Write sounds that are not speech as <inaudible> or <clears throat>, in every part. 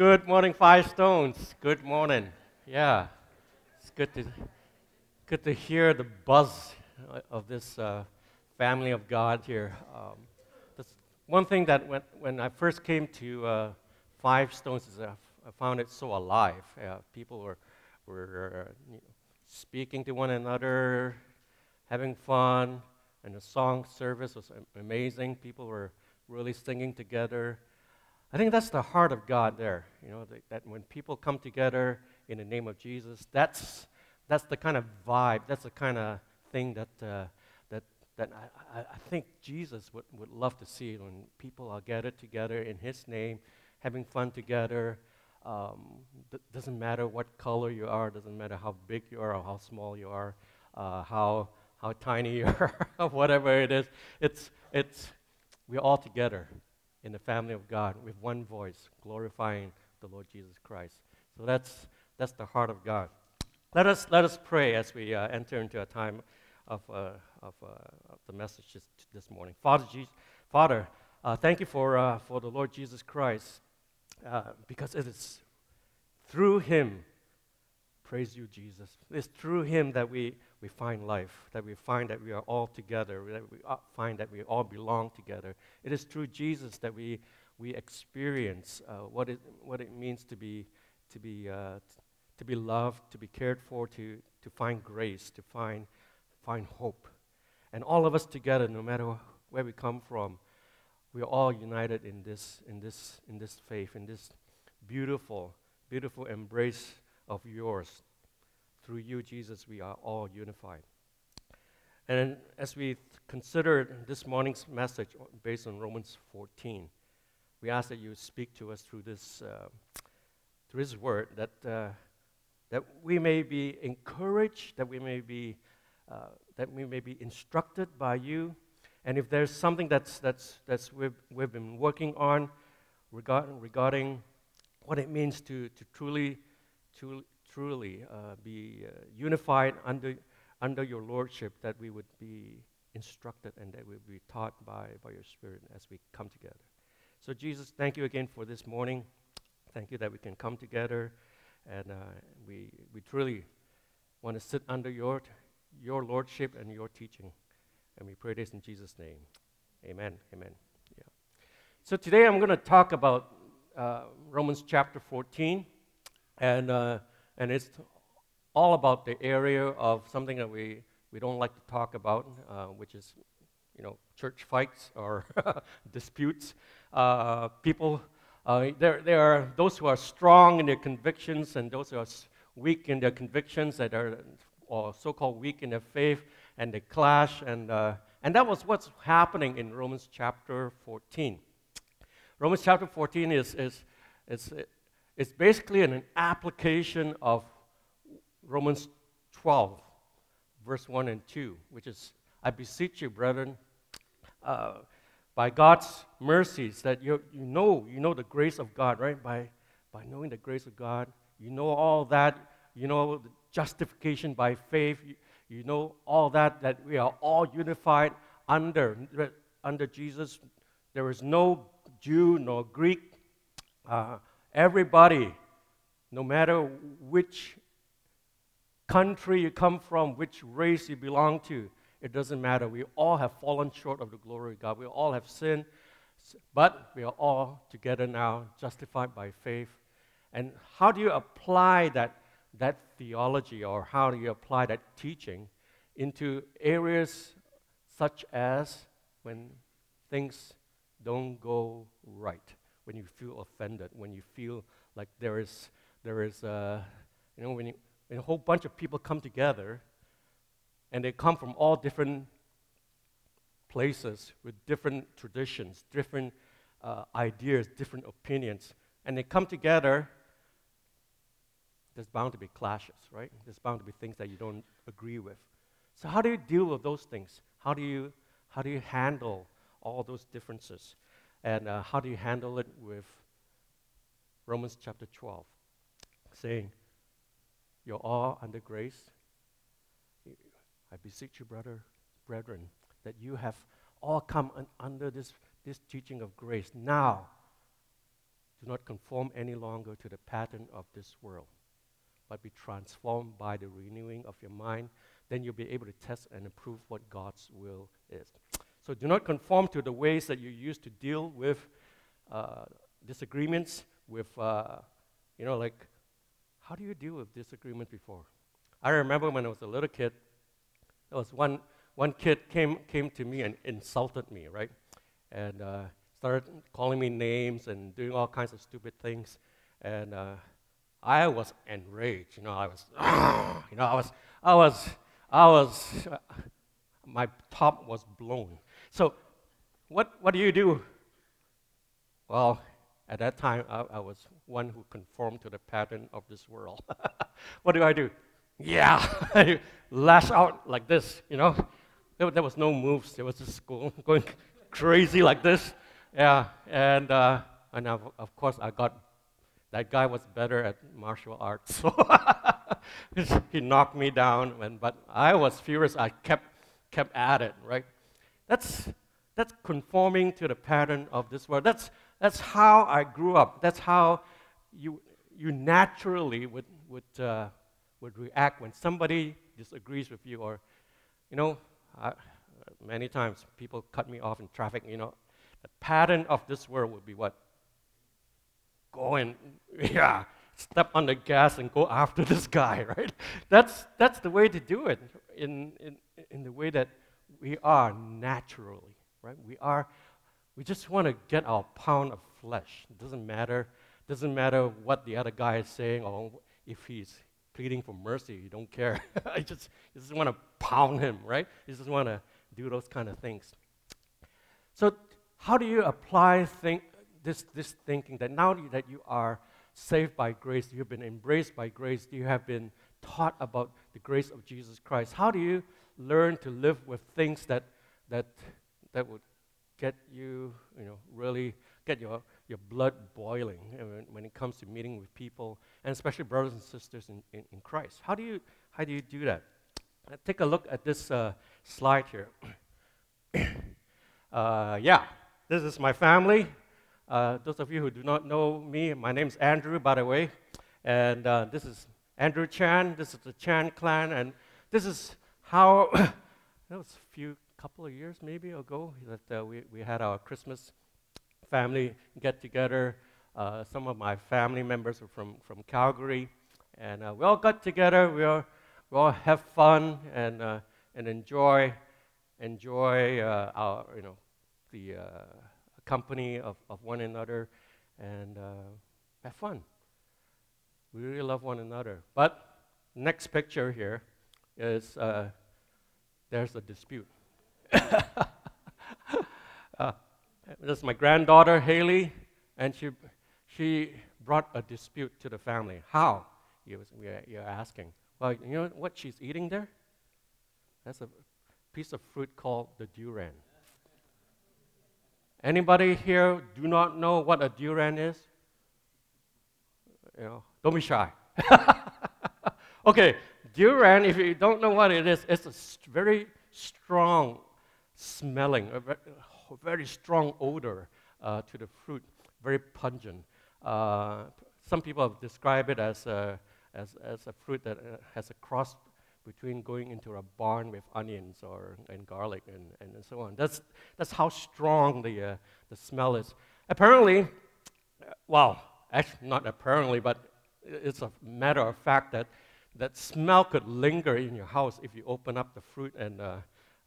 Good morning, Five Stones. Good morning. Yeah, it's good to good to hear the buzz of this uh, family of God here. Um, one thing that when, when I first came to uh, Five Stones is I, found it so alive. Uh, people were were uh, you know, speaking to one another, having fun, and the song service was amazing. People were really singing together. I think that's the heart of God there. You know, that, when people come together in the name of Jesus, that's, that's the kind of vibe, that's the kind of thing that, uh, that, that I, I think Jesus would, would love to see when people are gathered together in His name, having fun together. Um, th- doesn't matter what color you are, doesn't matter how big you are or how small you are, uh, how, how tiny <laughs> you are, whatever it is. It's, it's, we're all together in the family of God with one voice, glorifying the Lord Jesus Christ. So that's, that's the heart of God. Let us, let us pray as we uh, enter into a time of, uh, of, uh, of, the message this, morning. Father, Jesus, Father uh, thank you for, uh, for the Lord Jesus Christ uh, because it is through him, praise you, Jesus. It's through him that we, we find life, that we find that we are all together, that we find that we all belong together. It is through Jesus that we, we experience uh, what, it, what it means to be, to, be, uh, to be loved, to be cared for, to, to find grace, to find, find hope. And all of us together, no matter where we come from, we are all united in this, in this, in this faith, in this beautiful, beautiful embrace of yours through you, Jesus, we are all unified. And as we consider this morning's message based on Romans 14, we ask that you speak to us through this, uh, through His Word, that, uh, that we may be encouraged, that we may be, uh, that we may be instructed by you. And if there's something that's, that's, that's we've, we've been working on regarding, regarding what it means to, to truly, truly, truly uh, be uh, unified under, under your lordship, that we would be instructed and that we would be taught by, by your Spirit as we come together. So, Jesus, thank you again for this morning. Thank you that we can come together and uh, we, we truly want to sit under your, your lordship and your teaching. And we pray this in Jesus' name. Amen. Amen. Yeah. So today I'm going to talk about uh, Romans chapter 14. And uh, and it's all about the area of something that we, we don't like to talk about, uh, which is, you know, church fights or <laughs> disputes. Uh, people, uh, there, there are those who are strong in their convictions and those who are weak in their convictions that are, or so-called weak in their faith, and they clash. And, uh, and that was what's happening in Romans chapter 14. Romans chapter 14 is, is, is it's basically an application of Romans 12, verse 1 and 2, which is, I beseech you, brethren, uh, by God's mercies, that you, you know, you know the grace of God, right? By, by knowing the grace of God, you know all that, you know the justification by faith, you, you know all that, that we are all unified under, under Jesus. There is no Jew nor Greek. Uh, Everybody, no matter which country you come from, which race you belong to, it doesn't matter. We all have fallen short of the glory of God. We all have sinned, but we are all together now, justified by faith. And how do you apply that, that theology or how do you apply that teaching into areas such as when things don't go right? When you feel offended, when you feel like there is, there is uh, you know, when, you, when a whole bunch of people come together and they come from all different places with different traditions, different uh, ideas, different opinions, and they come together, there's bound to be clashes, right? There's bound to be things that you don't agree with. So, how do you deal with those things? How do you, how do you handle all those differences? And uh, how do you handle it with Romans chapter 12, saying, You're all under grace. I beseech you, brother, brethren, that you have all come un- under this, this teaching of grace. Now, Do not conform any longer to the pattern of this world, but be transformed by the renewing of your mind. Then you'll be able to test and approve what God's will is. So do not conform to the ways that you used to deal with uh, disagreements, with, uh, you know, like, how do you deal with disagreement before? I remember when I was a little kid, there was one, one kid came, came to me and insulted me, right? And uh, started calling me names and doing all kinds of stupid things. And uh, I was enraged. You know, I was, <clears throat> you know, I was, I was, I was, my top was blown. So, what, what do you do? Well, at that time, I, I was one who conformed to the pattern of this world. <laughs> what do I do? Yeah, <laughs> I lash out like this, you know. There, there was no moves. There was just going, going crazy like this. Yeah, and, uh, and of, course, I got that guy was better at martial arts. So <laughs> he knocked me down, and, but I was furious. I kept, kept at it, right? That's, that's conforming to the pattern of this world. That's, that's how I grew up. That's how you, you naturally would, would, uh, would react when somebody disagrees with you. Or, you know, I, many times people cut me off in traffic. You know, the pattern of this world would be what? Go and, <laughs> yeah, step on the gas and go after <laughs> this guy, right? That's, that's the way to do it in, in, in the way that we are naturally, right? We are, we just want to get our pound of flesh. It doesn't matter, doesn't matter what the other guy is saying or if he's pleading for mercy. You don't care. <laughs> I just, you just want to pound him, right? You just want to do those kind of things. So, how do you apply think, this, this thinking that now that you are saved by grace, you have been embraced by grace, you have been taught about the grace of Jesus Christ. How do you learn to live with things that, that, that would get you, you know, really get your, your blood boiling when, it comes to meeting with people, and especially brothers and sisters in, in, in Christ? How do, you, how do you do that? Uh, take a look at this uh, slide here. <coughs> uh, yeah, this is my family. Uh, those of you who do not know me, my name is Andrew, by the way, and uh, this is Andrew Chan. This is the Chan clan, and this is how <coughs> that was a few couple of years maybe ago that uh, we, we had our Christmas family get together. Uh, some of my family members were from, from Calgary, and uh, we all got together. We all, we all have fun and, uh, and enjoy enjoy uh, our you know the company of, of one another and uh, have fun. We really love one another. But next picture here is uh, there's a dispute. <laughs> uh, this is my granddaughter Haley, and she she brought a dispute to the family. How? You, you're asking. Well, you know what she's eating there? That's a piece of fruit called the durian. Anybody here do not know what a durian is? You know, don't be shy. <laughs> okay, durian, if you don't know what it is, it's a very strong smelling, a very, strong odor uh, to the fruit, very pungent. Uh, some people have described it as a, as, as a fruit that uh, has a cross between going into a barn with onions or, and garlic and, and so on. That's, that's how strong the, uh, the smell is. Apparently, uh, well, actually, not apparently, but it's a matter of fact that that smell could linger in your house if you open up the fruit and, uh,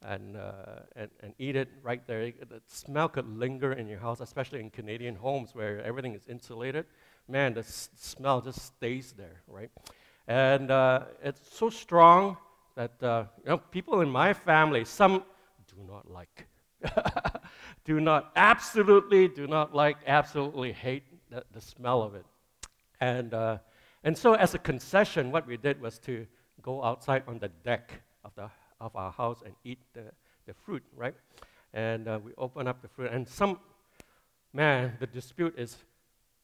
and, uh, and, and, eat it right there. The smell could linger in your house, especially in Canadian homes where everything is insulated. Man, the s- smell just stays there, right? And uh, it's so strong that uh, you know, people in my family, some do not like, <laughs> do not, absolutely do not like, absolutely hate the, the smell of it. And, uh, and so, as a concession, what we did was to go outside on the deck of, the, of our house and eat the, the fruit, right? And uh, we open up the fruit, and some, man, the dispute is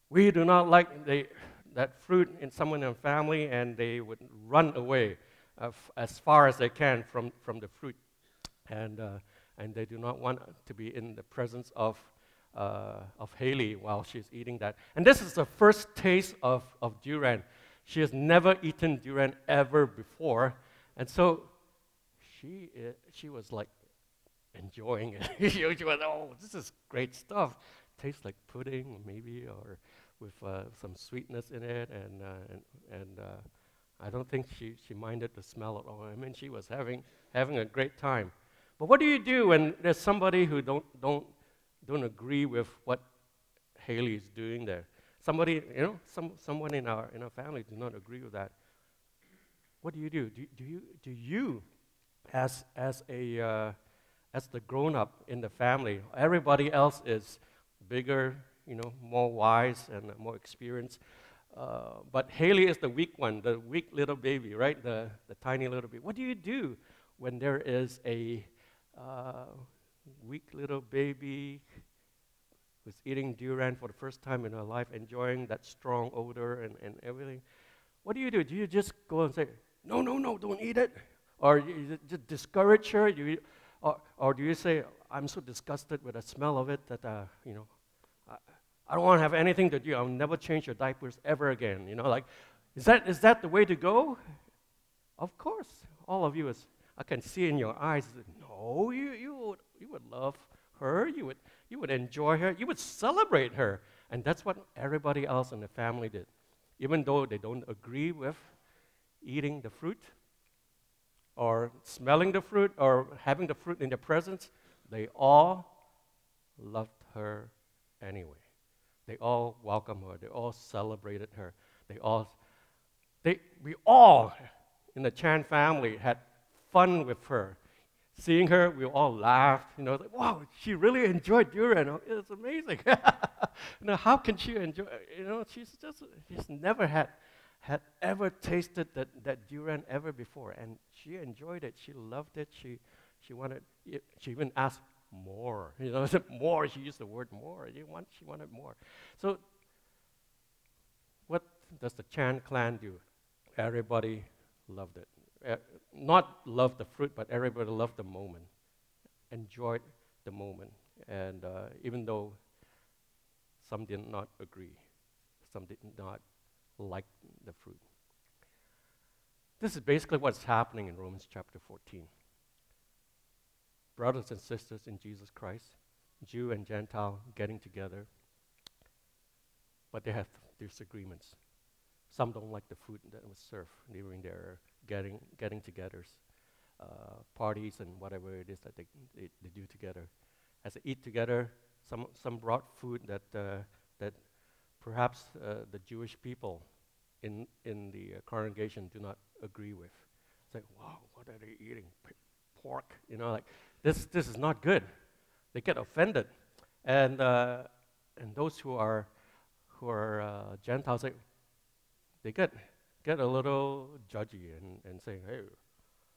we do not like the that fruit in someone in family and they would run away uh, f- as far as they can from, from the fruit. And, uh, and they do not want to be in the presence of, uh, of Haley while she's eating that. And this is the first taste of, of durian. She has never eaten durian ever before. And so she, uh, she was like enjoying it. <laughs> she was, oh, this is great stuff. Tastes like pudding, maybe, or with uh, some sweetness in it. And, uh, and, and uh, I don't think she, she minded the smell at all. I mean, she was having, having a great time. But what do you do when there's somebody who don't, don't, don't agree with what Haley is doing there? Somebody, you know, some, someone in our, in our family does not agree with that. What do you do? Do, do you, do you as, as, a, uh, as the grown up in the family, everybody else is bigger, you know, more wise and more experienced. Uh, but Haley is the weak one, the weak little baby, right? The, the tiny little baby. What do you do when there is a uh, weak little baby who's eating durian for the first time in her life, enjoying that strong odor and, and everything? What do you do? Do you just go and say, no, no, no, don't eat it? Or you just discourage her? You, or, or do you say, I'm so disgusted with the smell of it that, uh, you know, I, I don't want to have anything to do. I'll never change your diapers ever again. You know, like, is that, is that the way to go? Of course. All of you, is, I can see in your eyes, no, you, you, would, you would love her. You would, you would enjoy her. You would celebrate her. And that's what everybody else in the family did. Even though they don't agree with eating the fruit, or smelling the fruit or having the fruit in their presence, they all loved her anyway. They all welcomed her. They all celebrated her. They all, they, we all in the Chan family had fun with her. Seeing her, we all laughed. You know, like, wow, she really enjoyed durian. Oh, it's amazing. <laughs> you know, how can she enjoy? You know, she's just she's never had had ever tasted that, that durian ever before. And she enjoyed it. She loved it. She, she wanted, she even asked more. <laughs> You know, <laughs> more. She used the word more. Want, she wanted more. So, what does the Chan clan do? Everybody loved it. Uh, not loved the fruit, but everybody loved the moment, enjoyed the moment. And uh, even though some did not agree, some did not like the fruit. This is basically what's happening in Romans chapter 14. Brothers and sisters in Jesus Christ, Jew and Gentile getting together, but they have disagreements. Some don't like the food that was served during their getting, getting togethers, uh, parties, and whatever it is that they, they, they, do together. As they eat together, some, some brought food that, uh, that perhaps uh, the Jewish people in, in the uh, congregation do not agree with. It's like, wow, what are they eating? P- pork, you know, like this, this is not good. They get offended. And, uh, and those who are, who are Gentiles, they, they get, get a little judgy and, and say, hey,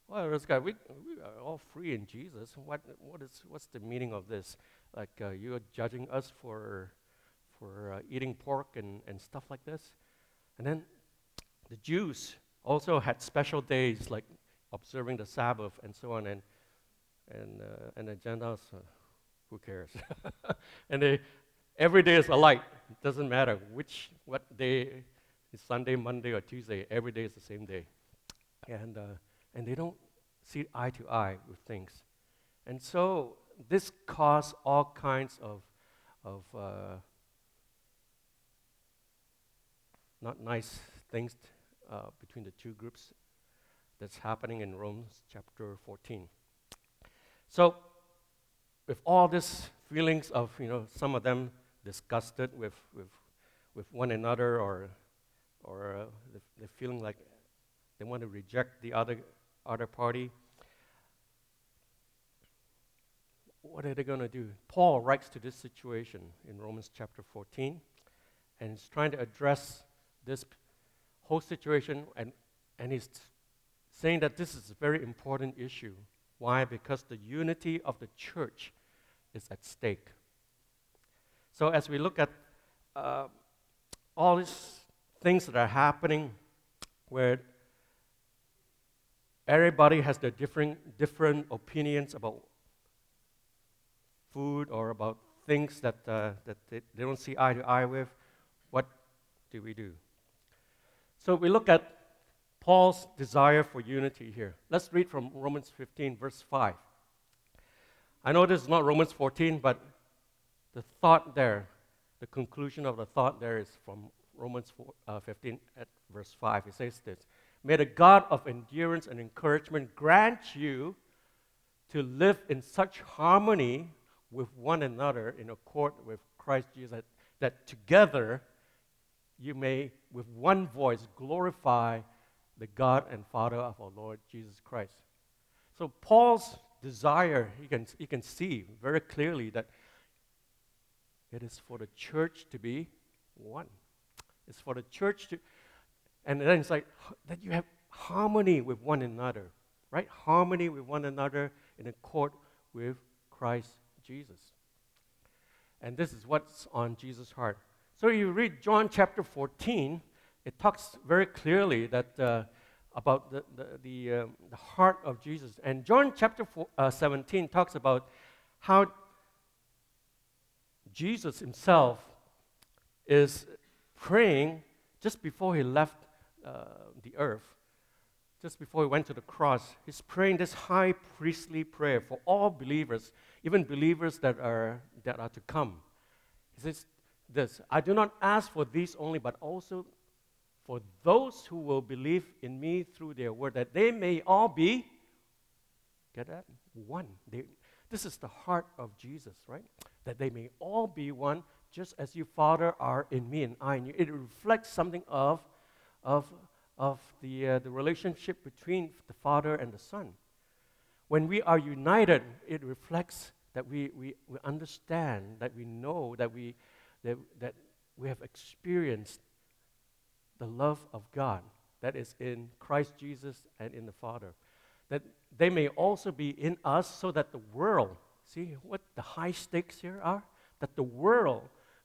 well, this guy, we, we are all free in Jesus. What, what is, what's the meaning of this? Like, uh, you're judging us for, for uh, eating pork and, and stuff like this? And then the Jews also had special days like observing the Sabbath and so on. And, and, uh, and the Gentiles, uh, who cares? <laughs> and they, every day is alike. It doesn't matter which, what day is Sunday, Monday, or Tuesday. Every day is the same day. And, uh, and they don't see eye to eye with things. And so this caused all kinds of, of uh, not nice things uh, between the two groups that's happening in Romans chapter 14. So, with all these feelings of, you know, some of them disgusted with, with, with one another or, or uh, they're feeling like they want to reject the other, other party, what are they going to do? Paul writes to this situation in Romans chapter 14 and he's trying to address this whole situation, and, and he's saying that this is a very important issue. Why? Because the unity of the church is at stake. So, as we look at uh, all these things that are happening, where everybody has their different, different opinions about food or about things that, uh, that they, they don't see eye to eye with, what do we do? So we look at Paul's desire for unity here. Let's read from Romans 15, verse 5. I know this is not Romans 14, but the thought there, the conclusion of the thought there is from Romans 4, uh, 15 at verse 5. It says this May the God of endurance and encouragement grant you to live in such harmony with one another in accord with Christ Jesus, that, that together you may, with one voice, glorify the God and Father of our Lord Jesus Christ. So, Paul's desire, he can, he can see very clearly that it is for the church to be one. It's for the church to, and then it's like that you have harmony with one another, right? Harmony with one another in accord with Christ Jesus. And this is what's on Jesus' heart. So you read John chapter 14, it talks very clearly that uh, about the, the, the, um, the, heart of Jesus. And John chapter four, uh, 17 talks about how Jesus himself is praying just before he left uh, the earth, just before he went to the cross. He's praying this high priestly prayer for all believers, even believers that are, that are to come. He says this I do not ask for these only, but also for those who will believe in me through their word, that they may all be, get that? One. They, this is the heart of Jesus, right? That they may all be one, just as you, Father, are in me and I in you. It reflects something of, of, of the, uh, the relationship between the Father and the Son. When we are united, it reflects that we, we, we understand, that we know, that we, that, that we have experienced the love of God that is in Christ Jesus and in the Father. That they may also be in us so that the world, see what the high stakes here are? That the world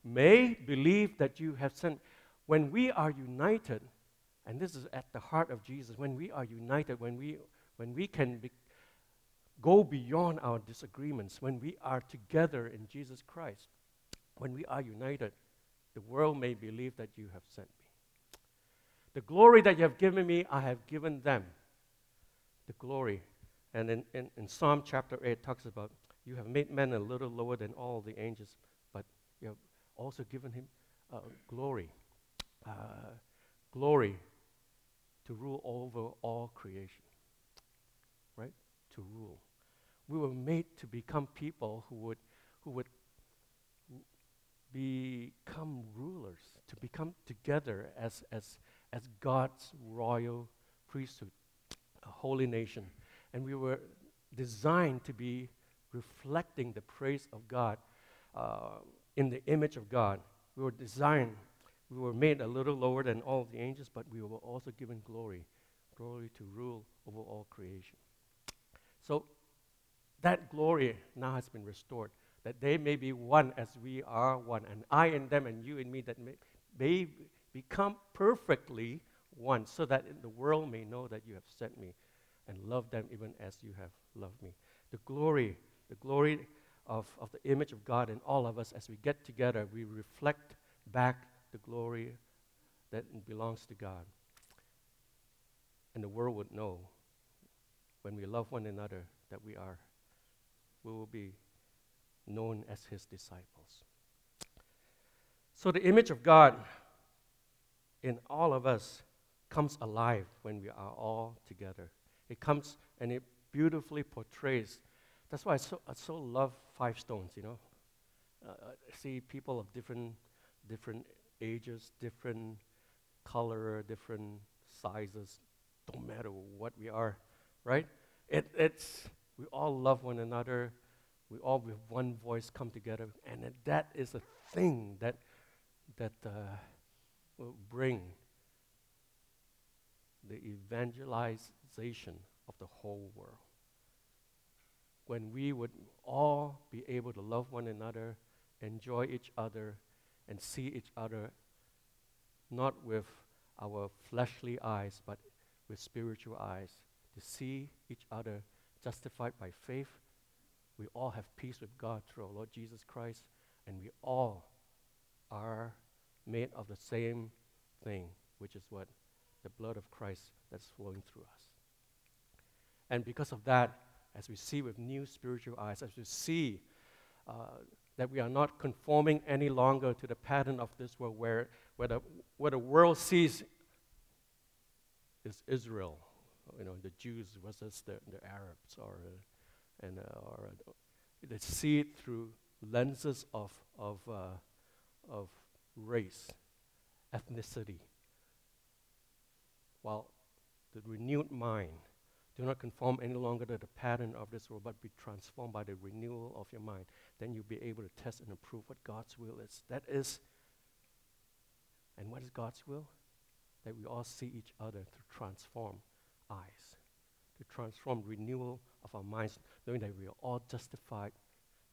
may believe that you have sent. When we are united, and this is at the heart of Jesus, when we are united, when we, when we can be, go beyond our disagreements, when we are together in Jesus Christ, when we are united, the world may believe that you have sent me. The glory that you have given me, I have given them. The glory. And in, in, in Psalm chapter 8, it talks about you have made men a little lower than all the angels, but you have also given him uh, glory. Uh, glory to rule over all creation. Right? To rule. We were made to become people who would, who would become rulers, to become together as, as, as God's royal priesthood, a holy nation. And we were designed to be reflecting the praise of God uh, in the image of God. We were designed, we were made a little lower than all the angels, but we were also given glory glory to rule over all creation. So that glory now has been restored, that they may be one as we are one, and I in them and you in me, that may, may become perfectly one, so that the world may know that you have sent me and love them even as you have loved me. The glory, the glory of, of the image of God in all of us, as we get together, we reflect back the glory that belongs to God. And the world would know when we love one another that we are, we will be known as his disciples. So the image of God in all of us comes alive when we are all together. It comes and it beautifully portrays that's why I so, I so love Five Stones, you know. Uh, I see people of different, different ages, different color, different sizes. Don't matter what we are, right? It, it's, we all love one another. We all with one voice come together. And that is a thing that, that uh, will bring the evangelization of the whole world when we would all be able to love one another, enjoy each other, and see each other not with our fleshly eyes, but with spiritual eyes, to see each other justified by faith. We all have peace with God through our Lord Jesus Christ, And we all are made of the same thing, which is what? The blood of Christ that's flowing through us. And because of that, as we see with new spiritual eyes, as we see uh, that we are not conforming any longer to the pattern of this world where, where, the, where the world sees is Israel, you know, the Jews versus the, the Arabs, or, uh, and, uh, or uh, they see it through lenses of, of, uh, of race, ethnicity. While the renewed mind do not conform any longer to the pattern of this world, but be transformed by the renewal of your mind. Then you'll be able to test and approve what God's will is. That is, and what is God's will? That we all see each other through transformed eyes, to transform renewal of our minds, knowing that we are all justified.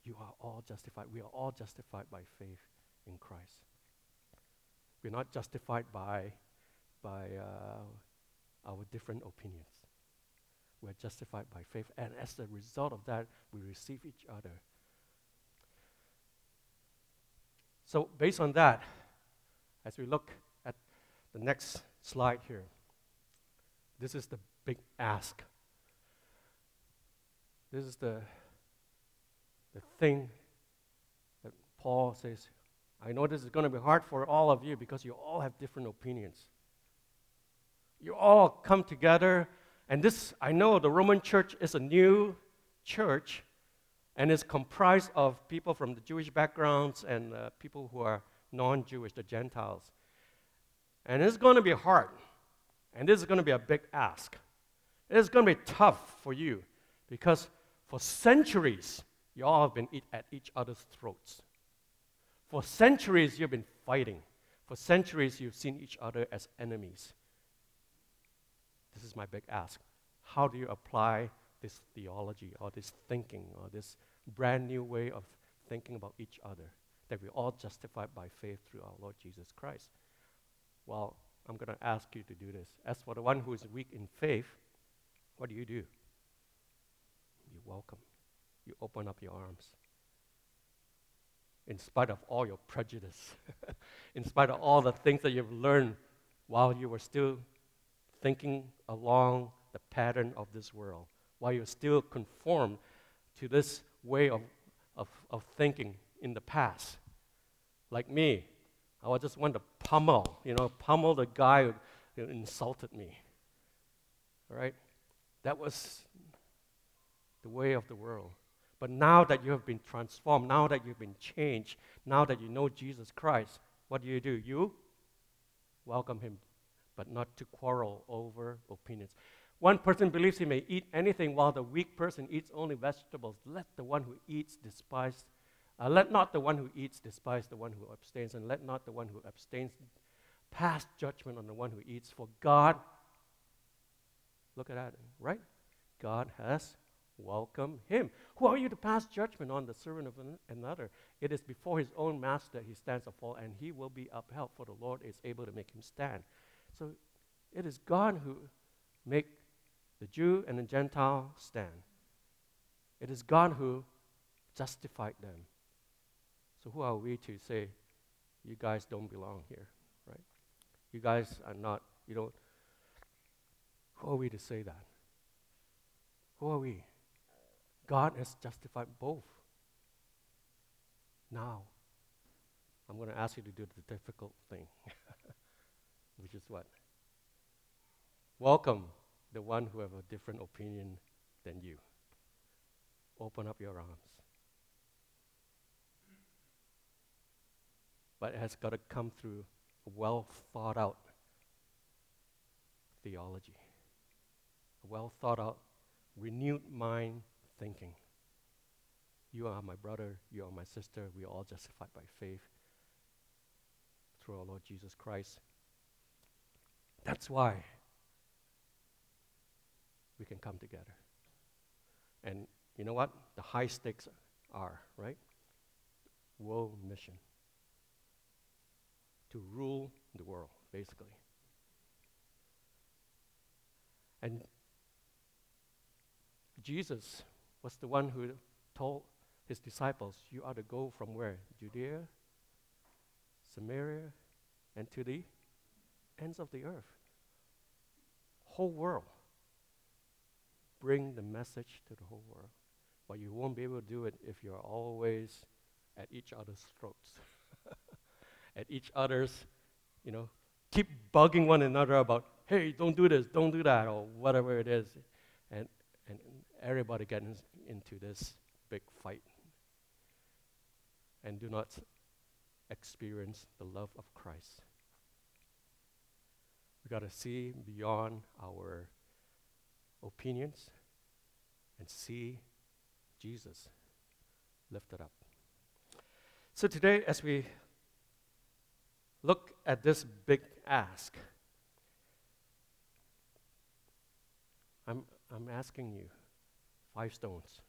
You are all justified. We are all justified by faith in Christ. We're not justified by, by uh, our different opinions. We're justified by faith. And as a result of that, we receive each other. So, based on that, as we look at the next slide here, this is the big ask. This is the, the thing that Paul says. I know this is going to be hard for all of you because you all have different opinions. You all come together and this, I know the Roman church is a new church and is comprised of people from the Jewish backgrounds and uh, people who are non Jewish, the Gentiles. And it's going to be hard. And this is going to be a big ask. It's going to be tough for you because for centuries, you all have been at each other's throats. For centuries, you've been fighting. For centuries, you've seen each other as enemies. This is my big ask. How do you apply this theology or this thinking or this brand new way of thinking about each other that we're all justified by faith through our Lord Jesus Christ? Well, I'm going to ask you to do this. As for the one who is weak in faith, what do you do? You welcome, you open up your arms. In spite of all your prejudice, <laughs> in spite of all the things that you've learned while you were still thinking along the pattern of this world, while you're still conformed to this way of, of, of thinking in the past. Like me, I just want to pummel, you know, pummel the guy who you know, insulted me. All right? That was the way of the world. But now that you have been transformed, now that you've been changed, now that you know Jesus Christ, what do you do? You welcome him but not to quarrel over opinions. One person believes he may eat anything while the weak person eats only vegetables. Let the one who eats despise, uh, let not the one who eats despise the one who abstains, and let not the one who abstains pass judgment on the one who eats. For God, look at that, right? God has welcomed him. Who are you to pass judgment on the servant of another? It is before his own master he stands or fall, and he will be upheld, for the Lord is able to make him stand. So it is God who make the Jew and the Gentile stand. It is God who justified them. So who are we to say, you guys don't belong here, right? You guys are not, you don't. Who are we to say that? Who are we? God has justified both. Now, I'm going to ask you to do the difficult thing. <laughs> which is what? Welcome the one who have a different opinion than you. Open up your arms. But it has got to come through a well thought out theology, a well thought out, renewed mind thinking. You are my brother, you are my sister, we are all justified by faith through our Lord Jesus Christ. That's why we can come together. And you know what? The high stakes are, right? World mission. To rule the world, basically. And Jesus was the one who told his disciples, You are to go from where? Judea, Samaria, and to the ends of the earth. Whole world. Bring the message to the whole world. But you won't be able to do it if you're always at each other's throats. <laughs> at each other's, you know, keep bugging one another about, hey, don't do this, don't do that, or whatever it is. And, and everybody gets into this big fight and do not experience the love of Christ. We got to see beyond our opinions and see Jesus lifted up. So today, as we look at this big ask, I'm, I'm asking you, five stones,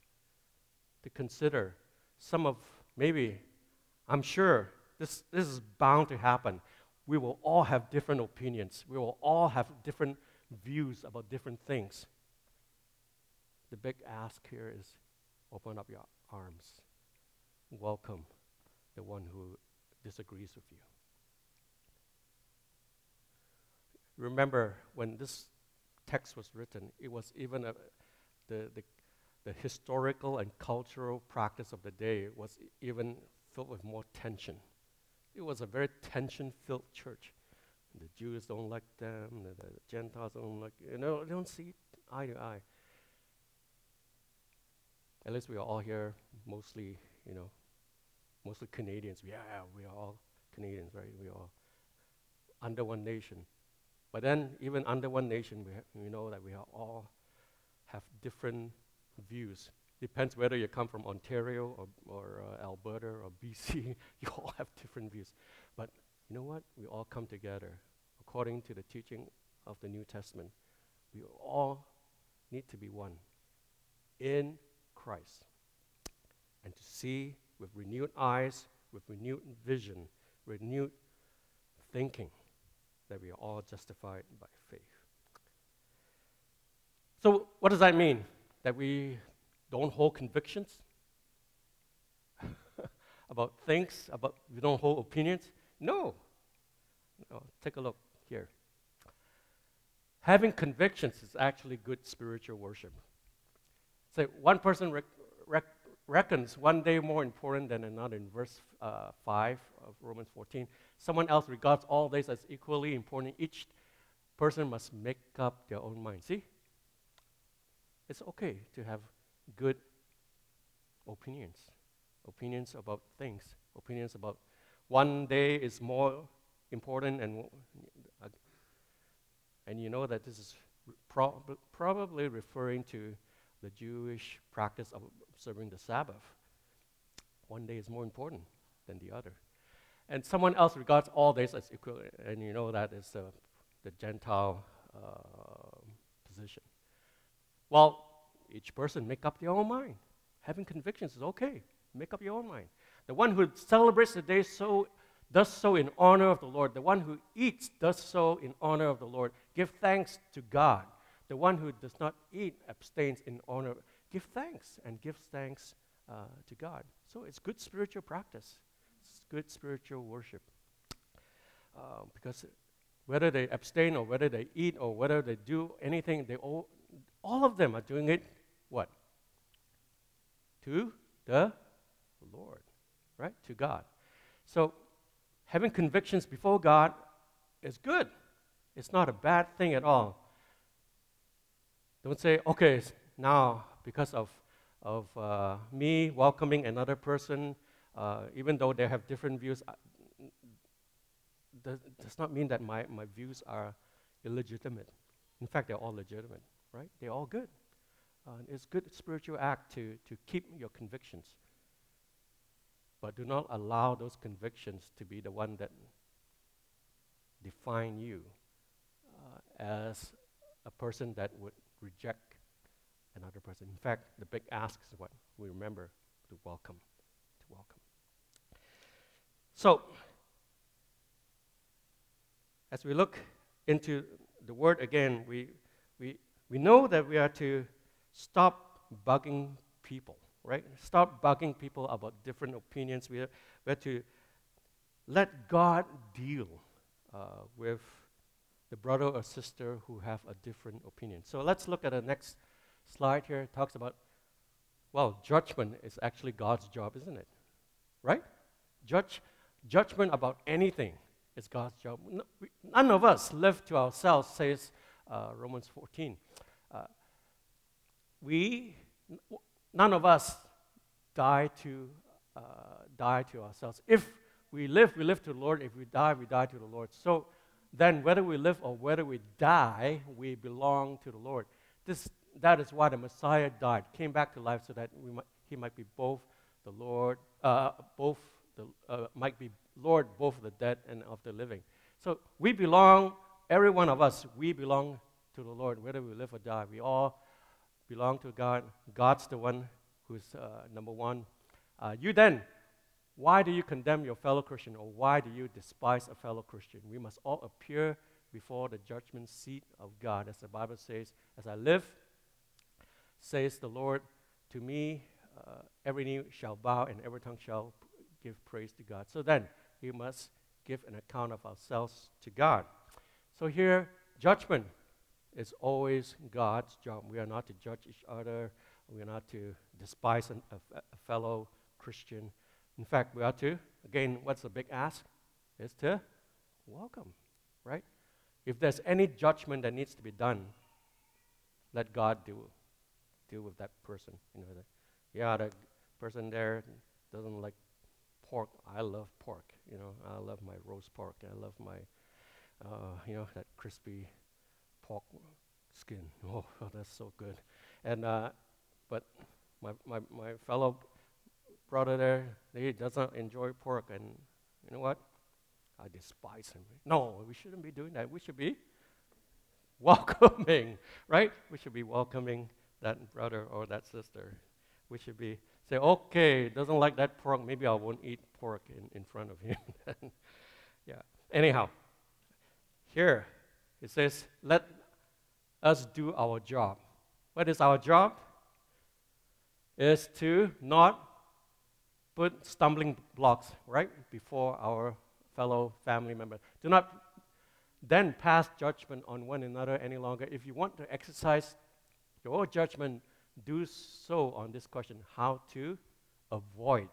to consider some of maybe, I'm sure this, this is bound to happen. We will all have different opinions, we will all have different views about different things. The big ask here is open up your arms, welcome the one who disagrees with you. Remember, when this text was written, it was even a, the, the the historical and cultural practice of the day was even filled with more tension. It was a very tension filled church. The Jews don't like them, the, the Gentiles don't like, you know, they don't see eye to eye. At least we are all here, mostly, you know, mostly Canadians. Yeah, we are all Canadians, right? We are under one nation. But then, even under one nation, we, ha- we know that we are all have different views. Depends whether you come from Ontario or, or uh, Alberta or <laughs> BC, you all have different views. But you know what? We all come together according to the teaching of the New Testament. We all need to be one in Christ and to see with renewed eyes, with renewed vision, renewed thinking that we are all justified by faith. So, what does that mean? that we don't hold convictions <laughs> about things, about we don't hold opinions? No. no. Take a look here. Having convictions is actually good spiritual worship. Say one person rec- rec- reckons one day more important than another in verse uh, 5 of Romans 14. Someone else regards all days as equally important. Each person must make up their own mind. See? It's okay to have good opinions, opinions about things, opinions about one day is more important, and and you know that this is prob- probably referring to the Jewish practice of observing the Sabbath. One day is more important than the other. And someone else regards all days as equal, and you know that is uh, the Gentile uh, position. Well, each person make up their own mind. Having convictions is okay. Make up your own mind. The one who celebrates the day so does so in honor of the Lord. The one who eats does so in honor of the Lord. Give thanks to God. The one who does not eat abstains in honor. Give thanks and gives thanks uh, to God. So it's good spiritual practice. It's good spiritual worship. Uh, because whether they abstain or whether they eat or whether they do anything, they all, all of them are doing it? To the Lord, right? To God. So having convictions before God is good. It's not a bad thing at all. Don't say, okay, now because of, of uh, me welcoming another person, uh, even though they have different views, uh, does, does not mean that my, my views are illegitimate. In fact, they're all legitimate, right? They're all good. Uh, it's a good spiritual act to, to keep your convictions. But do not allow those convictions to be the one that define you uh, as a person that would reject another person. In fact, the big ask is what we remember to welcome, to welcome. So, as we look into the word again, we, we, we know that we are to stop bugging people. right? Stop bugging people about different opinions. We have, we have to let God deal uh, with the brother or sister who have a different opinion. So let's look at the next slide here. It talks about, well, judgment is actually God's job, isn't it? Right? Judge, judgment about anything is God's job. No, we, none of us live to ourselves, says uh, Romans 14. Uh, we, none of us die to, uh, die to ourselves. If we live, we live to the Lord. If we die, we die to the Lord. So then, whether we live or whether we die, we belong to the Lord. This, that is why the Messiah died, came back to life so that might, he might be both the Lord, uh, both the, uh, might be Lord both of the dead and of the living. So we belong, every one of us, we belong to the Lord, whether we live or die. We all belong to God. God's the one who's uh, number one. Uh, you then why do you condemn your fellow Christian or why do you despise a fellow Christian? We must all appear before the judgment seat of God. As the Bible says, As I live, says the Lord, to me uh, every knee shall bow and every tongue shall give praise to God. So then, we must give an account of ourselves to God. So here, judgment is always God's job. We are not to judge each other, we are not to despise an, a, a fellow Christian. In fact, we are to, again, what's the big ask? Is to welcome, right? If there's any judgment that needs to be done, let God do deal with that person. You know, yeah, the person there doesn't like pork. I love pork. You know, I love my roast pork. I love my, uh, you know, that crispy pork skin. <laughs> Oh, that's so good. And uh, but my, my my fellow brother there, he doesn't enjoy pork, and you know what? I despise him. No, we shouldn't be doing that. We should be <laughs> welcoming, right? We should be welcoming that brother or that sister. We should be say, okay, doesn't like that pork. Maybe I won't eat pork in, in front of him. <laughs> yeah. Anyhow, here it says, let us do our job. What is our job? Is to not put stumbling blocks right before our fellow family members. Do not then pass judgment on one another any longer. If you want to exercise your judgment, do so on this question how to avoid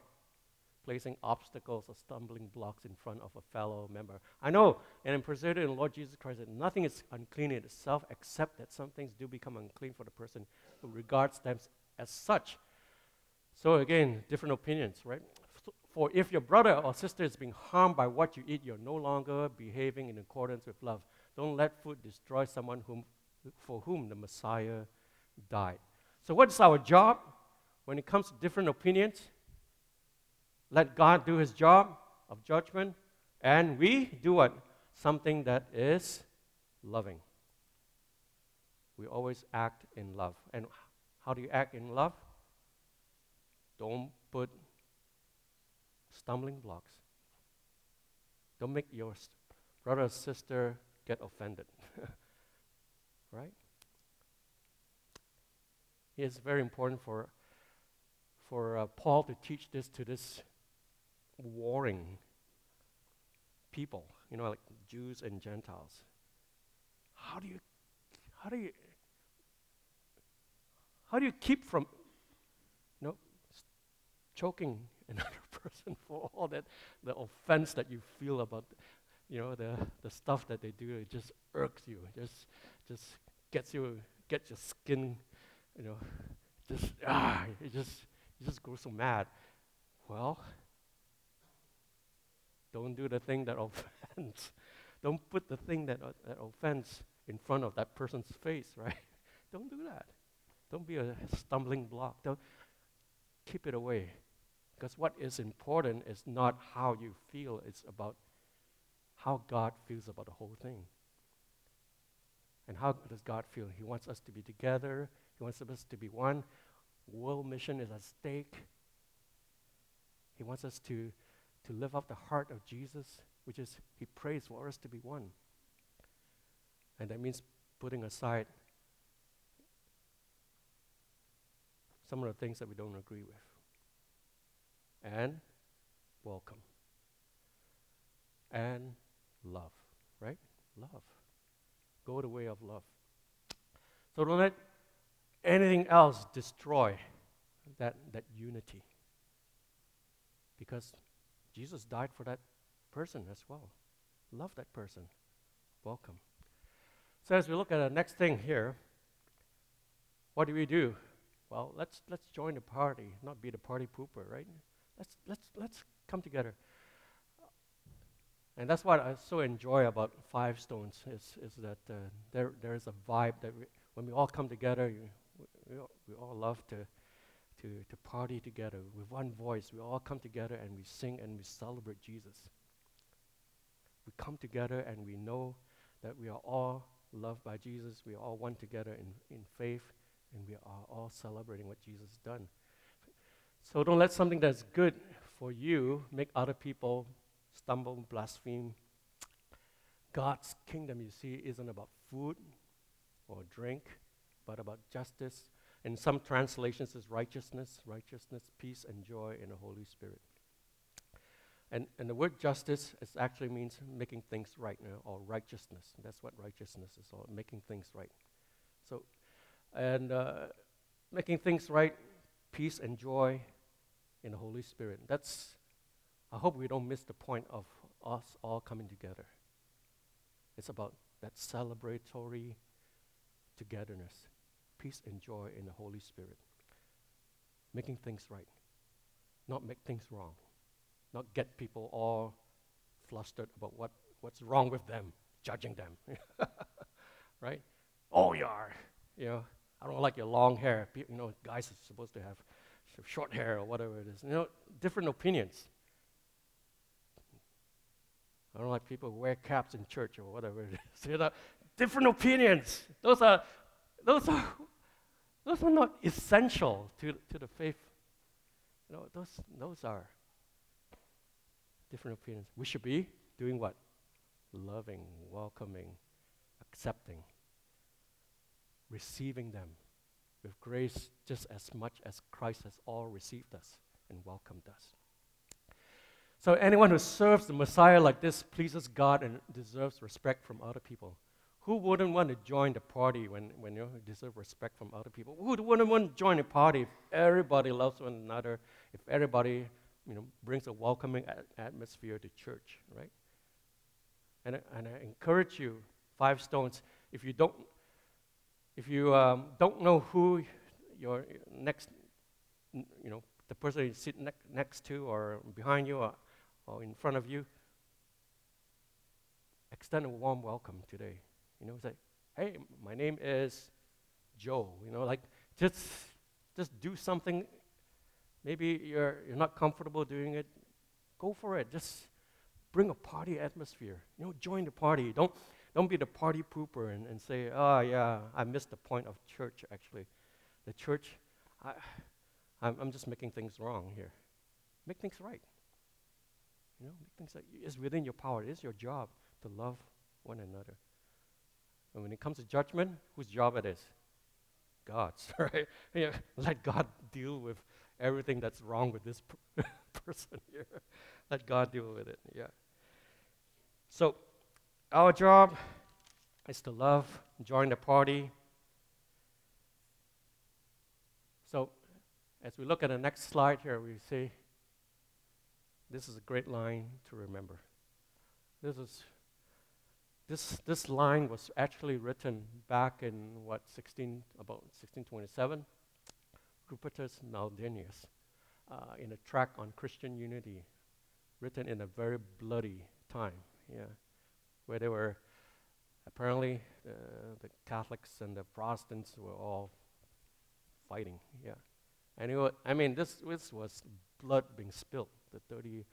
placing obstacles or stumbling blocks in front of a fellow member. I know, and I'm persuaded in the Lord Jesus Christ that nothing is unclean in itself except that some things do become unclean for the person who regards them as such. So again, different opinions, right? For if your brother or sister is being harmed by what you eat, you're no longer behaving in accordance with love. Don't let food destroy someone whom, for whom the Messiah died. So, what is our job when it comes to different opinions? Let God do his job of judgment, and we do what? Something that is loving. We always act in love. And how do you act in love? Don't put stumbling blocks. Don't make your brother or sister get offended. <laughs> right? It's very important for, for uh, Paul to teach this to this warring people, you know, like Jews and Gentiles. How do you, how do you, how do you keep from choking <laughs> another person for all that, the offense that you feel about, you know, the, the stuff that they do. It just irks you. Just, just gets you, gets your skin, you know, just, ah, it just, you just go so mad. Well, don't do the thing that offends. <laughs> don't put the thing that, uh, that offends in front of that person's face, <laughs> right? don't do that. Don't be a stumbling block. Don't keep it away. Because what is important is not how you feel, it's about how God feels about the whole thing. And how does God feel? He wants us to be together, He wants us to be one. World mission is at stake. He wants us to, to live up the heart of Jesus, which is He prays for us to be one. And that means putting aside some of the things that we don't agree with. And welcome. And love, right? Love. Go the way of love. So don't let anything else destroy that, that unity. Because Jesus died for that person as well. Love that person. Welcome. So as we look at the next thing here, what do we do? Well, let's let's join the party, not be the party pooper, right? Let's let's let's come together. And that's what I so enjoy about Five Stones is, is that uh, there there is a vibe that we, when we all come together, you, we, we, all, we all love to, to to party together with one voice. We all come together and we sing and we celebrate Jesus. We come together and we know that we are all loved by Jesus. We are all one together in, in faith, and we are all celebrating what Jesus has done. So don't let something that's good for you make other people stumble, blaspheme. God's kingdom, you see, isn't about food or drink, but about justice. In some translations, is righteousness, righteousness, peace, and joy in the Holy Spirit. And, and the word justice actually means making things right now, or righteousness. That's what righteousness is all, making things right. So, and uh, making things right, peace and joy in the Holy Spirit. That's, I hope we don't miss the point of us all coming together. It's about that celebratory togetherness, peace and joy in the Holy Spirit. Making things right, not make things wrong not get people all flustered about what, what's wrong with them, judging them. <laughs> right? Oh, you are. You know, I don't like your long hair. You know, guys are supposed to have short hair or whatever it is. You know, different opinions. I don't like people who wear caps in church or whatever it is. <laughs> You know, different opinions. Those are, those are, those are not essential to, to the faith. Those, those are different opinions. We should be doing what? Loving, welcoming, accepting, receiving them with grace just as much as Christ has all received us and welcomed us. So, anyone who serves the Messiah like this pleases God and deserves respect from other people. Who wouldn't want to join the party when, when you deserve respect from other people? Who wouldn't want to join a party if everybody loves one another, if everybody you know, brings a welcoming atmosphere to church, right? And, and I encourage you, Five Stones, if you don't, if you um, don't know who your next, you know, the person you sit ne- next to or behind you or, or in front of you, extend a warm welcome today. You know, say, hey, my name is Joe. You know, like just just do something Maybe you're, you're not comfortable doing it. Go for it. Just bring a party atmosphere. You know, join the party. Don't, don't be the party pooper and, and say, oh, yeah, I missed the point of church, actually. The church, I, I'm, I'm just making things wrong here. Make things right. You know, make things right. It's within your power. It is your job to love one another. And when it comes to judgment, whose job it is? God's, <laughs> right? Know, let God deal with everything that's wrong with this per- <laughs> person here. Let God deal with it. Yeah. So, our job is to love, join the party. So, as we look at the next slide here, we see this is a great line to remember. This is this this line was actually written back in what 16 about 1627 Rupertus Meldenius uh, in a tract on Christian unity, written in a very bloody time, yeah, where they were apparently uh, the Catholics and the Protestants were all fighting, yeah. And was, I mean, this, this was blood being spilled, the 30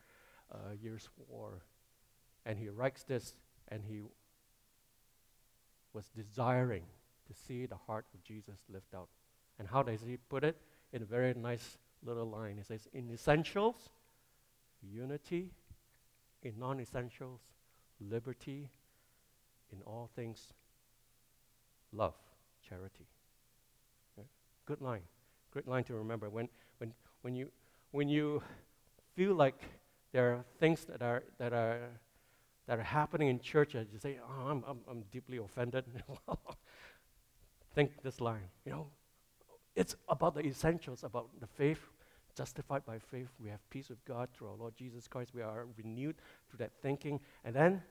uh, years war. And he writes this, and he was desiring to see the heart of Jesus lived out. And how does he put it? In a very nice little line. He says, In essentials, unity. In non essentials, liberty. In all things, love, charity. Good line. great line to remember. When, when, when, you, when you feel like there are things that are, that are, that are happening in church, and you say, oh, I'm, I'm, I'm deeply offended. <laughs> Think this line, you know, it's about the essentials, about the faith, justified by faith. We have peace with God through our Lord Jesus Christ. We are renewed through that thinking. And then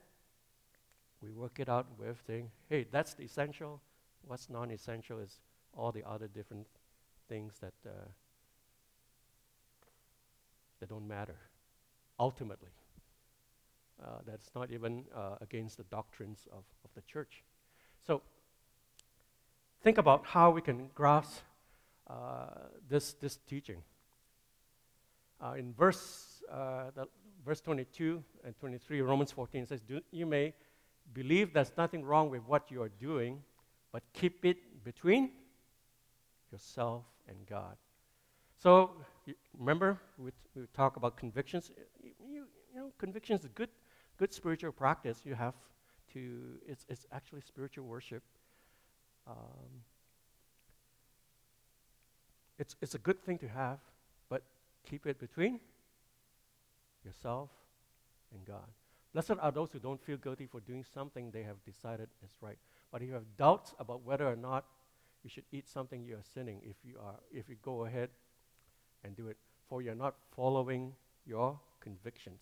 we work it out with saying, hey, that's the essential. What's non essential is all the other different things that, uh, that don't matter ultimately. Uh, that's not even uh, against the doctrines of, of the church. So, think about how we can grasp uh, this, this teaching. Uh, in verse, uh, verse 22 and 23, Romans 14 says, You may believe there's nothing wrong with what you are doing, but keep it between yourself and God. So, remember, we, we talk about convictions. You, you, you know, convictions is good, good spiritual practice. You have to, it's, it's actually spiritual worship. Um, it's, it's a good thing to have, but keep it between yourself and God. Blessed are those who don't feel guilty for doing something they have decided is right. But if you have doubts about whether or not you should eat something, you are sinning if you, are, if you go ahead and do it. For you're not following your convictions.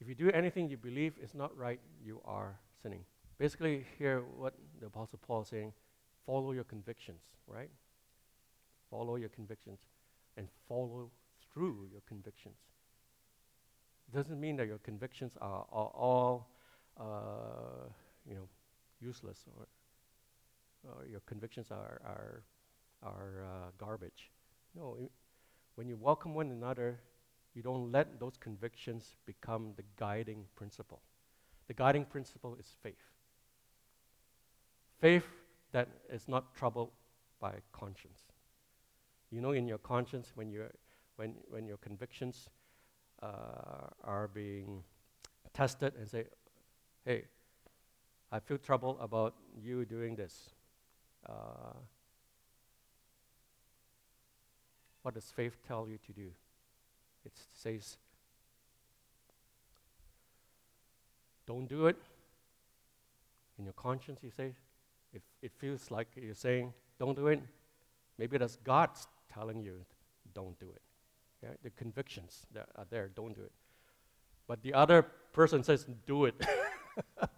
If you do anything you believe is not right, you are sinning. Basically, here what the Apostle Paul is saying follow your convictions, right? Follow your convictions and follow through your convictions. It doesn't mean that your convictions are, are all, uh, you know, useless or, or your convictions are, are, are uh, garbage. No, when you welcome one another, you don't let those convictions become the guiding principle. The guiding principle is faith. Faith that is not troubled by conscience. You know, in your conscience, when, you when, when your convictions uh, are being tested and say, hey, I feel trouble about you doing this. Uh, what does faith tell you to do? It says, don't do it. In your conscience, you say, if it feels like you're saying, don't do it, maybe that's God's telling you, don't do it. Yeah? The convictions that are there, don't do it. But the other person says, do it. <laughs>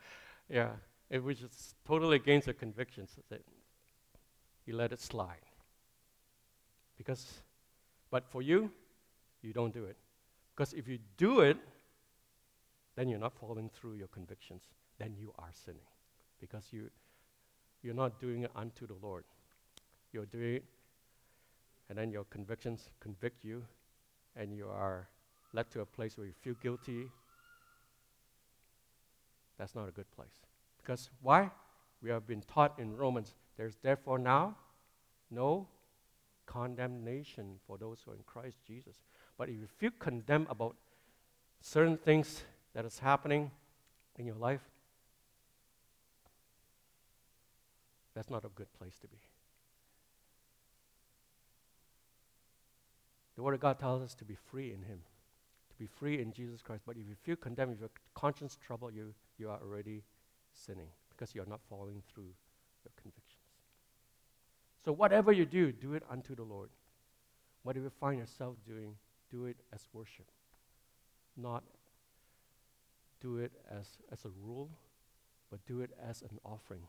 yeah, it, was just totally against the convictions. That you let it slide. Because, but for you, you don't do it. Because if you do it, then you're not following through your convictions. Then you are sinning. Because you, you're not doing it unto the Lord. You're doing it and then your convictions convict you, and you are led to a place where you feel guilty, that's not a good place. Because why? We have been taught in Romans there's therefore now no condemnation for those who are in Christ Jesus. But if you feel condemned about certain things that is happening in your life, that's not a good place to be. The Word of God tells us to be free in Him, to be free in Jesus Christ. But if you feel condemned, if your conscience trouble you, you are already sinning because you are not following through your convictions. So whatever you do, do it unto the Lord. Whatever you find yourself doing, do it as worship, not do it as, as a rule, but do it as an offering,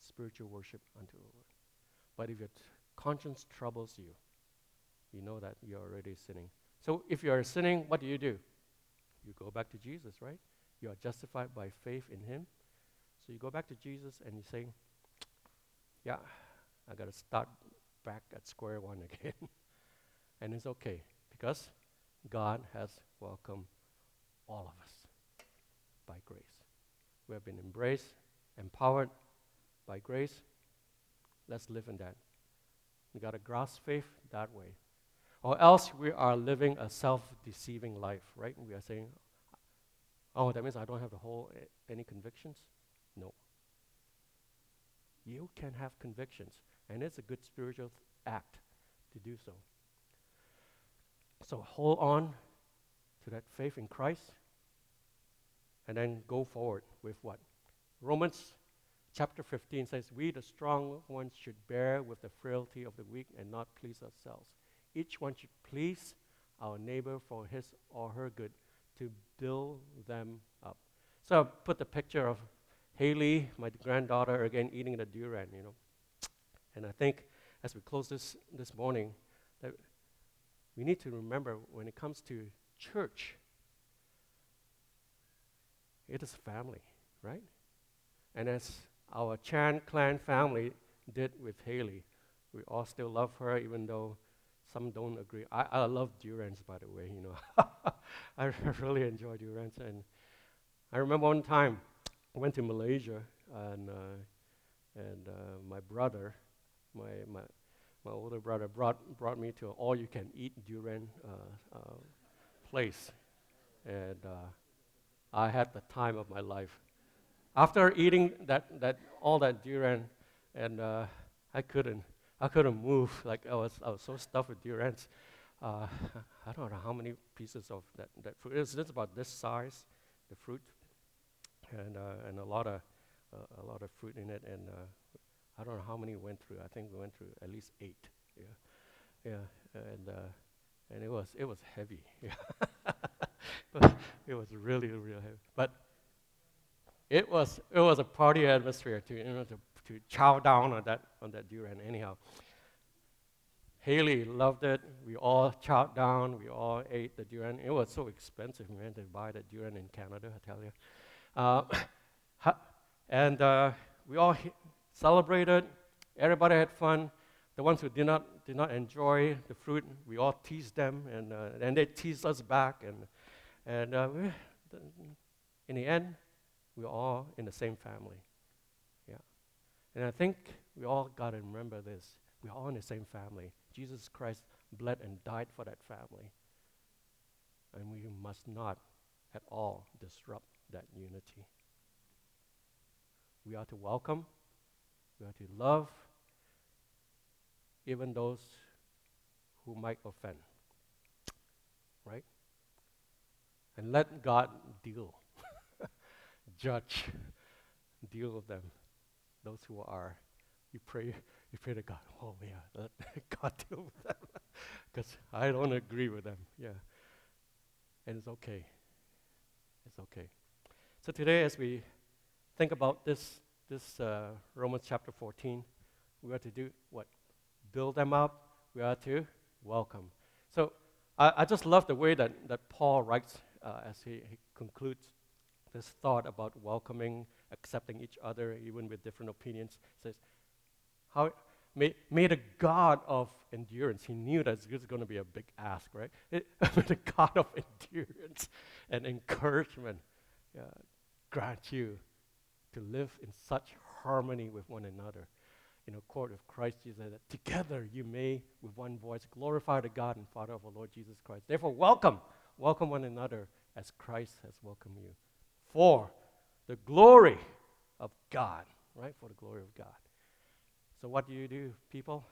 spiritual worship unto the Lord. But if your t- conscience troubles you, you know that you're already sinning. So if you are sinning, what do you do? You go back to Jesus, right? You are justified by faith in Him. So you go back to Jesus and you say, Yeah, I got to start back at square one <laughs> again. and it's okay because God has welcomed all of us by grace. We have been embraced, empowered by grace. Let's live in that. We got to grasp faith that way. Or else we are living a self deceiving life, right? We are saying, oh, that means I don't have to hold eh, any convictions? No. You can have convictions, and it's a good spiritual act to do so. So hold on to that faith in Christ and then go forward with what? Romans chapter 15 says, We, the strong ones, should bear with the frailty of the weak and not please ourselves. Each one should please our neighbor for his or her good to build them up. So I put the picture of Haley, my granddaughter, again eating the durian, you know. And I think as we close this this morning, that we need to remember when it comes to church, it is family, right? And as our Chan clan family did with Haley, we all still love her, even though some don't agree. I, I love durians, by the way, you know. <laughs> I really enjoy durians. And I remember one time I went to Malaysia, and, uh, and uh, my brother, my, my, my older brother, brought, brought me to an all you can eat durian uh, uh, place. And uh, I had the time of my life. After eating that, that, all that durian, and uh, I couldn't, I couldn't move. Like I was, I was so stuffed with durians. Uh, I don't know how many pieces of that, that fruit. It's just about this size, the fruit, and uh, and a lot of uh, a lot of fruit in it. And uh, I don't know how many went through. I think we went through at least eight. Yeah, yeah, and uh, and it was it was heavy. <laughs> Yeah, it was really really heavy. But it was it was a party atmosphere to you know to to chow down on that on that durian. Anyhow, Haley loved it. We all chowed down. We all ate the durian. It was so expensive, man, to buy the durian in Canada. I tell you. Uh, <coughs> and uh, we all celebrated. Everybody had fun. The ones who did not did not enjoy the fruit, we all teased them, and uh, and they teased us back. And and uh, in the end, we we're all in the same family. Yeah. And I think we all got to remember this. We're all in the same family. Jesus Christ bled and died for that family. And we must not at all disrupt that unity. We are to welcome, we are to love even those who might offend. Right? And let God deal, <laughs> judge, deal with them those who are, you pray, you pray to God, oh yeah, let <laughs> God deal with them. <laughs> Because I don't agree with them. Yeah. And it's okay. It's okay. So today, as we think about this, this uh, Romans chapter 14, we are to do what? Build them up. We are to welcome. So I, I just love the way that, that Paul writes uh, as he, he concludes this thought about welcoming accepting each other, even with different opinions. He Says, how may, may the God of endurance, he knew that this was going to be a big ask, right? <laughs> It, the God of <laughs> endurance and encouragement uh, grant you to live in such harmony with one another. In accord with Christ Jesus, that together you may, with one voice, glorify the God and Father of our Lord Jesus Christ. Therefore, welcome, welcome one another as Christ has welcomed you. For the glory of God, right? For the glory of God. So, what do you do, people?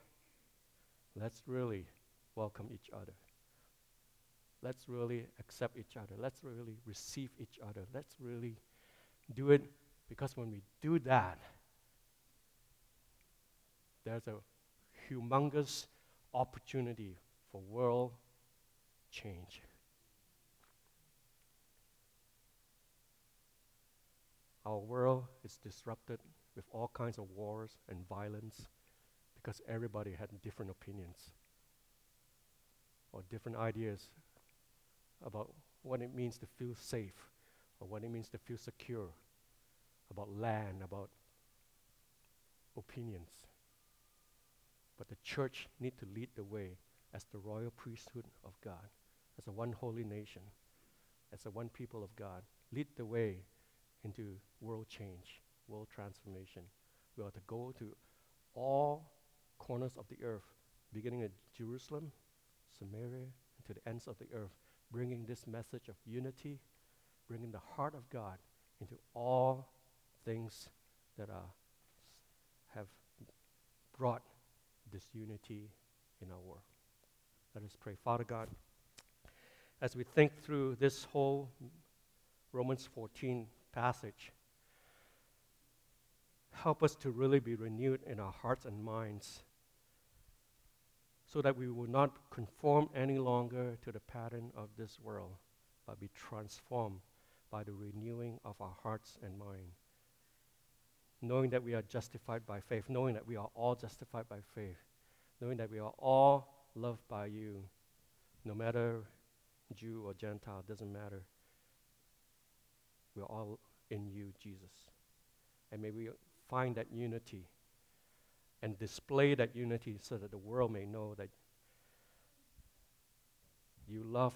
Let's really welcome each other. Let's really accept each other. Let's really receive each other. Let's really do it because when we do that, there's a humongous opportunity for world change. Our world is disrupted with all kinds of wars and violence because everybody had different opinions or different ideas about what it means to feel safe or what it means to feel secure, about land, about opinions. But the church need to lead the way as the royal priesthood of God, as a one holy nation, as a one people of God. Lead the way into world change, world transformation. We are to go to all corners of the earth, beginning at Jerusalem, Samaria, and to the ends of the earth, bringing this message of unity, bringing the heart of God into all things that are, have brought disunity in our world. Let us pray. Father God, as we think through this whole Romans 14 passage, help us to really be renewed in our hearts and minds so that we will not conform any longer to the pattern of this world, but be transformed by the renewing of our hearts and mind. Knowing that we are justified by faith, knowing that we are all justified by faith, knowing that we are all loved by you, no matter Jew or Gentile, doesn't matter. We're all in you, Jesus. And may we find that unity and display that unity so that the world may know that you love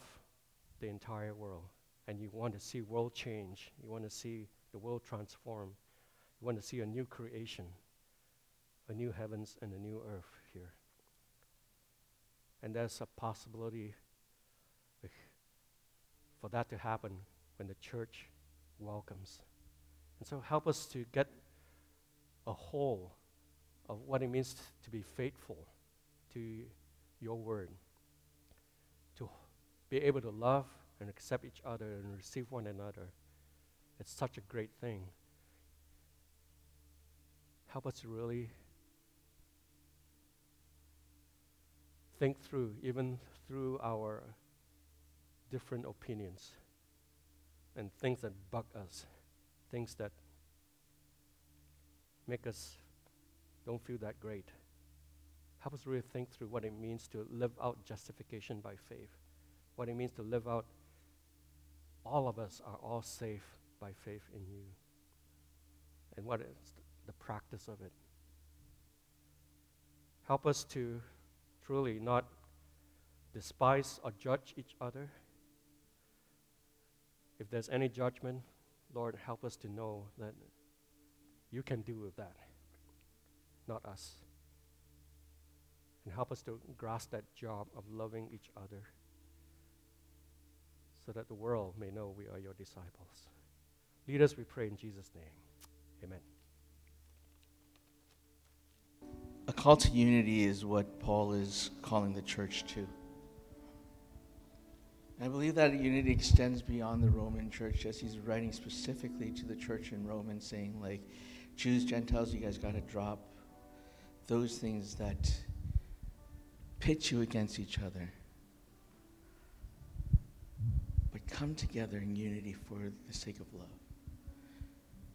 the entire world and you want to see world change. You want to see the world transform. You want to see a new creation, a new heavens and a new earth here. And there's a possibility for that to happen when the church welcomes. And so help us to get a whole of what it means to be faithful to your word, to be able to love and accept each other and receive one another. It's such a great thing. Help us to really think through, even through our different opinions and things that bug us, things that make us don't feel that great. Help us really think through what it means to live out justification by faith, what it means to live out all of us are all safe by faith in you, and what the practice of it. Help us to truly not despise or judge each other. If there's any judgment, Lord, help us to know that you can do with that not us. And help us to grasp that job of loving each other so that the world may know we are your disciples. Lead us, we pray, in Jesus' name. Amen. A call to unity is what Paul is calling the church to. I believe that unity extends beyond the Roman church as he's writing specifically to the church in Rome and saying, like, Jews, Gentiles, you guys got to drop those things that pit you against each other. But come together in unity for the sake of love.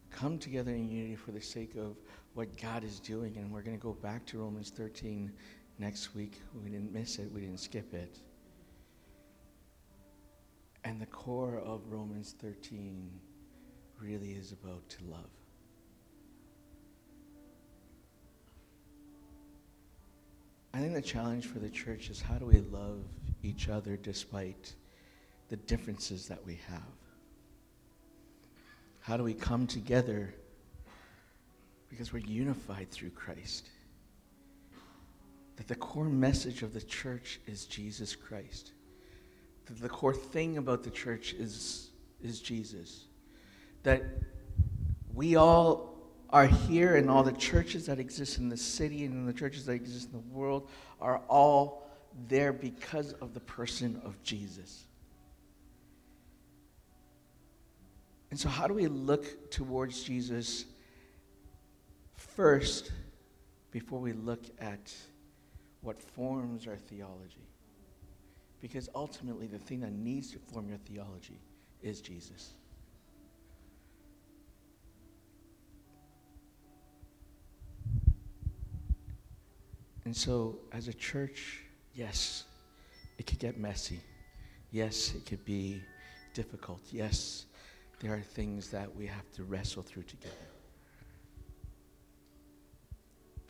Come together in unity for the sake of what God is doing. And we're going to go back to Romans 13 next week. We didn't miss it, we didn't skip it. And the core of Romans 13 really is about to love. I think the challenge for the church is how do we love each other despite the differences that we have? How do we come together because we're unified through Christ? That the core message of the church is Jesus Christ. That the core thing about the church is, is Jesus. That we all are here and all the churches that exist in the city and in the churches that exist in the world are all there because of the person of Jesus. And so, how do we look towards Jesus first before we look at what forms our theology? Because ultimately, the thing that needs to form your theology is Jesus. And so, as a church, yes, it could get messy. Yes, it could be difficult. Yes, there are things that we have to wrestle through together.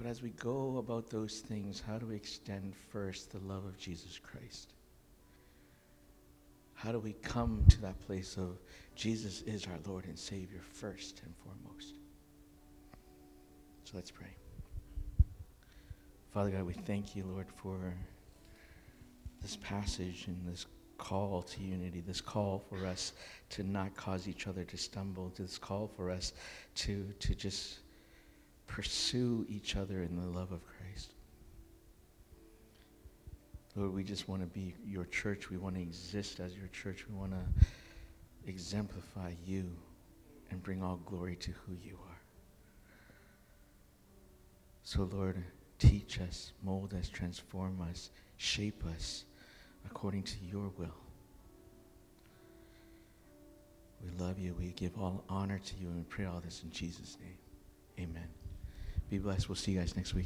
But as we go about those things, how do we extend first the love of Jesus Christ? How do we come to that place of Jesus is our Lord and Savior first and foremost? So let's pray. Father God, we thank you, Lord, for this passage and this call to unity, this call for us to not cause each other to stumble, this call for us to, to just pursue each other in the love of Christ. Lord, we just want to be your church. We want to exist as your church. We want to exemplify you and bring all glory to who you are. So, Lord, teach us, mold us, transform us, shape us according to your will. We love you. We give all honor to you, and we pray all this in Jesus' name. Amen. Be blessed. We'll see you guys next week.